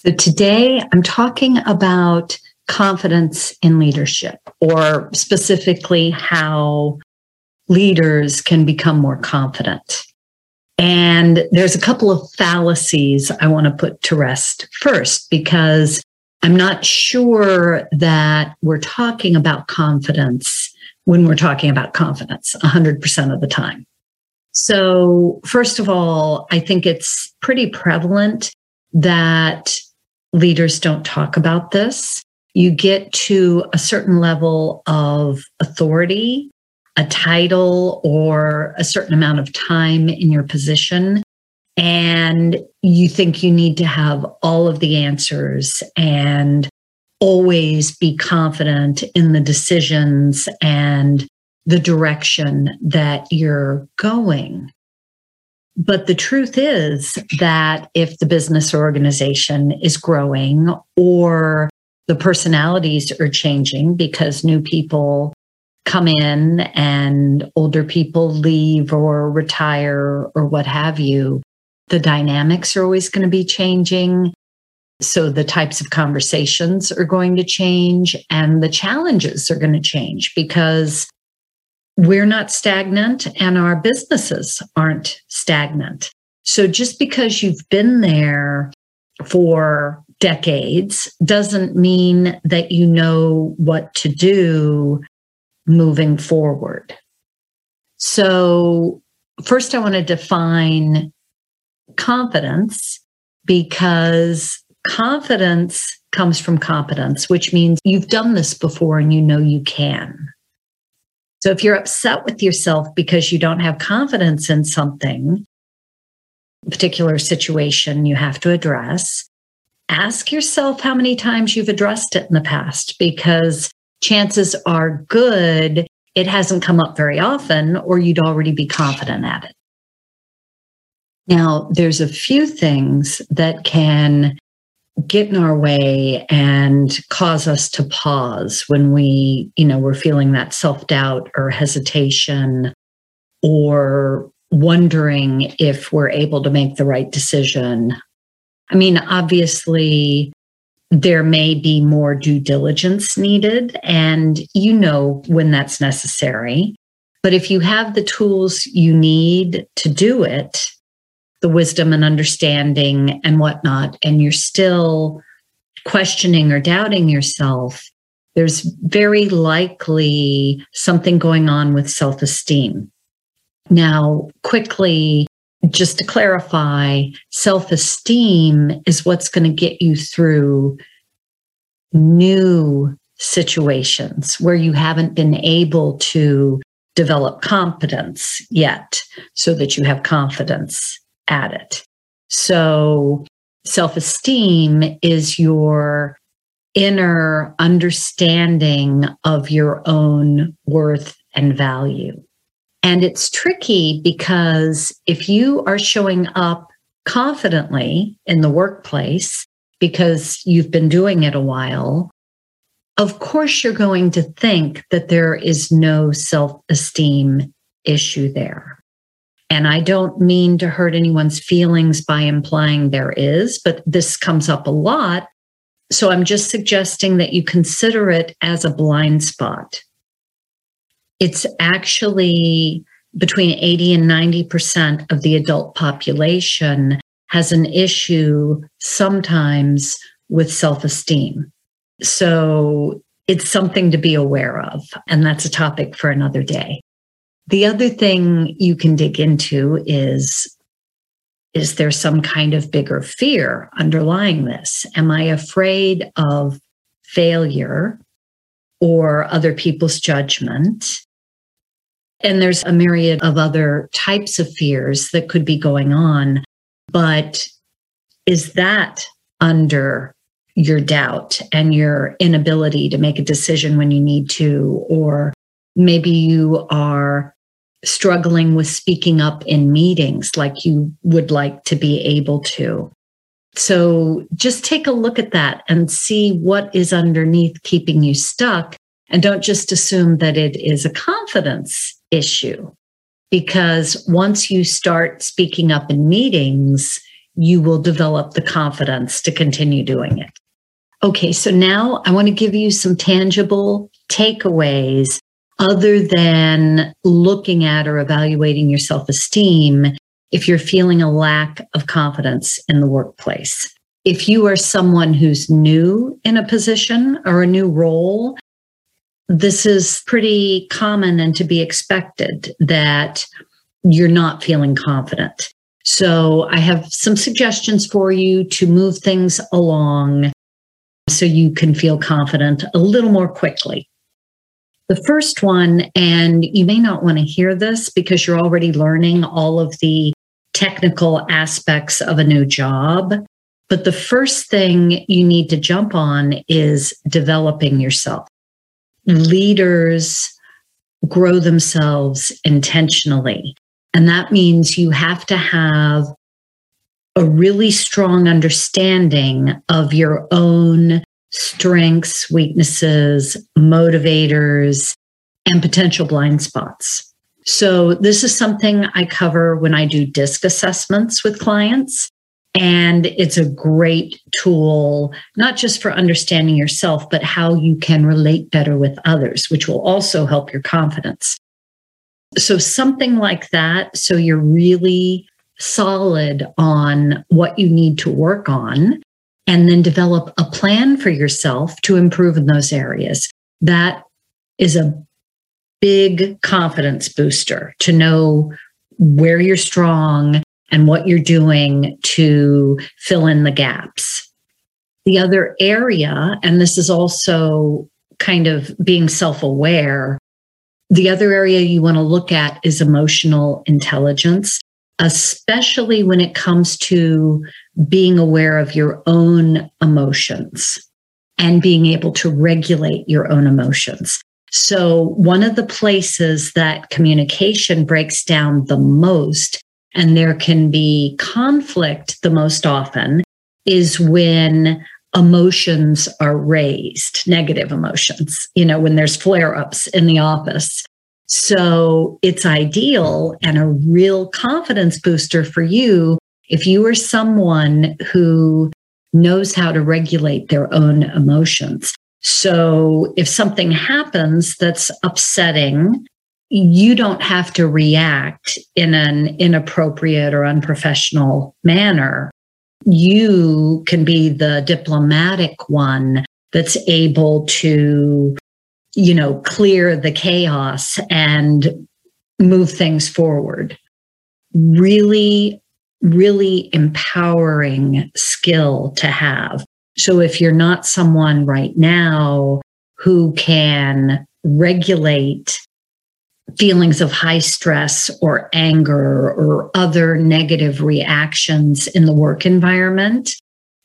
So today I'm talking about confidence in leadership, or specifically how leaders can become more confident. And there's a couple of fallacies I want to put to rest first, because I'm not sure that we're talking about confidence when we're talking about confidence 100% of the time. So, first of all, I think it's pretty prevalent that leaders don't talk about this. You get to a certain level of authority, a title, or a certain amount of time in your position. And you think you need to have all of the answers and always be confident in the decisions and the direction that you're going. But the truth is that if the business organization is growing or the personalities are changing because new people come in and older people leave or retire or what have you, the dynamics are always going to be changing. So the types of conversations are going to change and the challenges are going to change because we're not stagnant and our businesses aren't stagnant. So just because you've been there for decades doesn't mean that you know what to do moving forward. So, first, I want to define confidence because confidence comes from competence, which means you've done this before and you know you can. So if you're upset with yourself because you don't have confidence in something, particular situation you have to address, ask yourself how many times you've addressed it in the past because chances are good it hasn't come up very often or you'd already be confident at it. Now, there's a few things that can get in our way and cause us to pause when we, you know, we're feeling that self doubt or hesitation or wondering if we're able to make the right decision. I mean, obviously, there may be more due diligence needed, and you know when that's necessary. But if you have the tools you need to do it, the wisdom and understanding and whatnot, and you're still questioning or doubting yourself, there's very likely something going on with self esteem. Now, quickly, just to clarify, self esteem is what's going to get you through new situations where you haven't been able to develop competence yet so that you have confidence at it. So, self esteem is your inner understanding of your own worth and value. And it's tricky because if you are showing up confidently in the workplace because you've been doing it a while, of course, you're going to think that there is no self esteem issue there. And I don't mean to hurt anyone's feelings by implying there is, but this comes up a lot. So I'm just suggesting that you consider it as a blind spot. It's actually between 80 and 90% of the adult population has an issue sometimes with self esteem. So it's something to be aware of. And that's a topic for another day. The other thing you can dig into is is there some kind of bigger fear underlying this? Am I afraid of failure or other people's judgment? And there's a myriad of other types of fears that could be going on. But is that under your doubt and your inability to make a decision when you need to? Or maybe you are struggling with speaking up in meetings like you would like to be able to. So just take a look at that and see what is underneath keeping you stuck. And don't just assume that it is a confidence issue. Because once you start speaking up in meetings, you will develop the confidence to continue doing it. Okay, so now I want to give you some tangible takeaways other than looking at or evaluating your self esteem if you're feeling a lack of confidence in the workplace. If you are someone who's new in a position or a new role, this is pretty common and to be expected that you're not feeling confident. So I have some suggestions for you to move things along so you can feel confident a little more quickly. The first one, and you may not want to hear this because you're already learning all of the technical aspects of a new job. But the first thing you need to jump on is developing yourself. Leaders grow themselves intentionally. And that means you have to have a really strong understanding of your own strengths, weaknesses, motivators, and potential blind spots. So, this is something I cover when I do DISC assessments with clients. And it's a great tool, not just for understanding yourself, but how you can relate better with others, which will also help your confidence. So, something like that. So, you're really solid on what you need to work on, and then develop a plan for yourself to improve in those areas. That is a big confidence booster to know where you're strong and what you're doing to fill in the gaps. The other area, and this is also kind of being self aware, the other area you want to look at is emotional intelligence, especially when it comes to being aware of your own emotions and being able to regulate your own emotions. So, one of the places that communication breaks down the most, and there can be conflict the most often, is when emotions are raised, negative emotions, you know, when there's flare ups in the office. So it's ideal and a real confidence booster for you if you are someone who knows how to regulate their own emotions. So if something happens that's upsetting, you don't have to react in an inappropriate or unprofessional manner you can be the diplomatic one that's able to, you know, clear the chaos and move things forward. Really, really empowering skill to have. So if you're not someone right now who can regulate feelings of high stress or anger or other negative reactions in the work environment,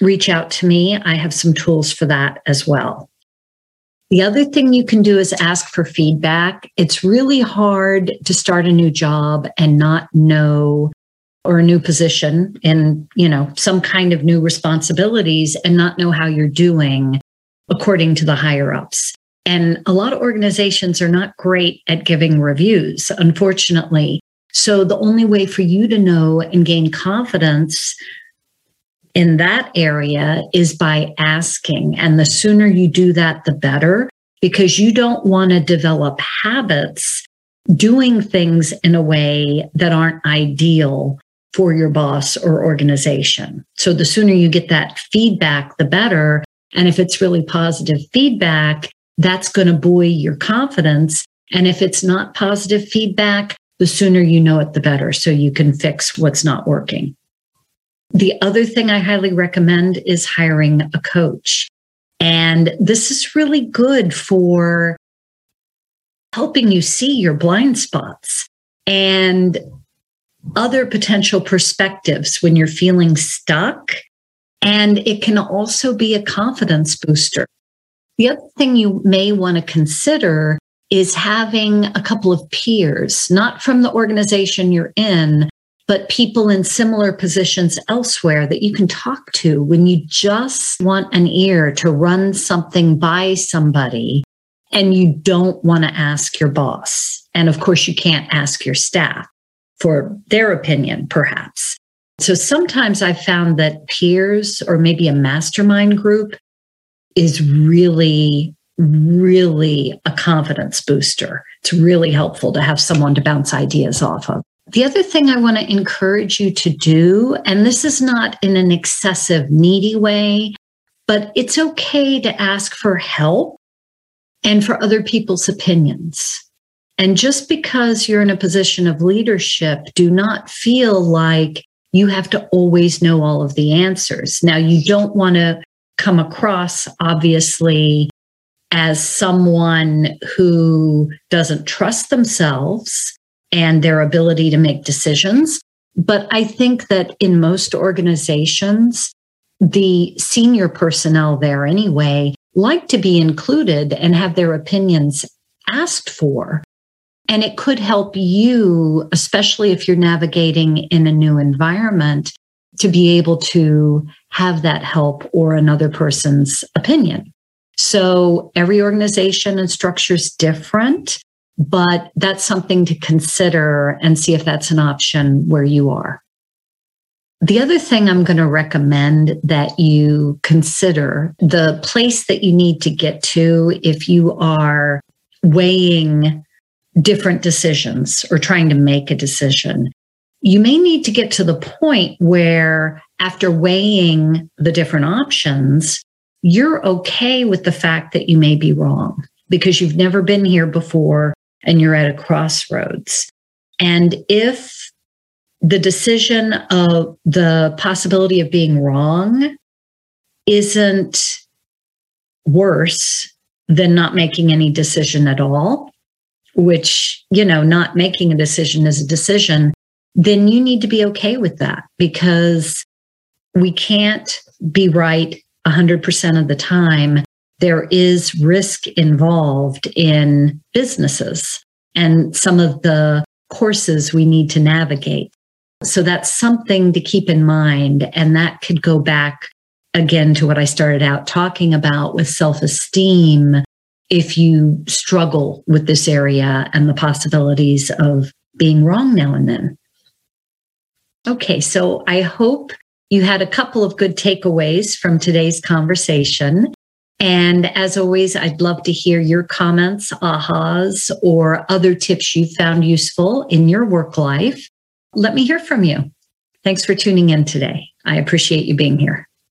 reach out to me. I have some tools for that as well. The other thing you can do is ask for feedback. It's really hard to start a new job and not know or a new position in, you know, some kind of new responsibilities and not know how you're doing according to the higher ups. And a lot of organizations are not great at giving reviews, unfortunately. So the only way for you to know and gain confidence in that area is by asking. And the sooner you do that, the better, because you don't want to develop habits doing things in a way that aren't ideal for your boss or organization. So the sooner you get that feedback, the better. And if it's really positive feedback, that's going to buoy your confidence. And if it's not positive feedback, the sooner you know it, the better. So you can fix what's not working. The other thing I highly recommend is hiring a coach. And this is really good for helping you see your blind spots and other potential perspectives when you're feeling stuck. And it can also be a confidence booster. The other thing you may want to consider is having a couple of peers, not from the organization you're in, but people in similar positions elsewhere that you can talk to when you just want an ear to run something by somebody and you don't want to ask your boss. And of course, you can't ask your staff for their opinion, perhaps. So sometimes I found that peers or maybe a mastermind group is really, really a confidence booster. It's really helpful to have someone to bounce ideas off of. The other thing I want to encourage you to do, and this is not in an excessive, needy way, but it's okay to ask for help and for other people's opinions. And just because you're in a position of leadership, do not feel like you have to always know all of the answers. Now, you don't want to come across, obviously, as someone who doesn't trust themselves and their ability to make decisions. But I think that in most organizations, the senior personnel there anyway like to be included and have their opinions asked for. And it could help you, especially if you're navigating in a new environment, to be able to have that help or another person's opinion. So every organization and structure is different, but that's something to consider and see if that's an option where you are. The other thing I'm going to recommend that you consider the place that you need to get to if you are weighing different decisions or trying to make a decision. You may need to get to the point where, after weighing the different options, you're okay with the fact that you may be wrong because you've never been here before and you're at a crossroads. And if the decision of the possibility of being wrong isn't worse than not making any decision at all, which, you know, not making a decision is a decision, then you need to be okay with that because we can't be right 100% of the time. There is risk involved in businesses and some of the courses we need to navigate. So that's something to keep in mind. And that could go back again to what I started out talking about with self esteem. If you struggle with this area and the possibilities of being wrong now and then. Okay, so I hope you had a couple of good takeaways from today's conversation. And as always, I'd love to hear your comments, ahas, or other tips you found useful in your work life let me hear from you. Thanks for tuning in today. I appreciate you being here.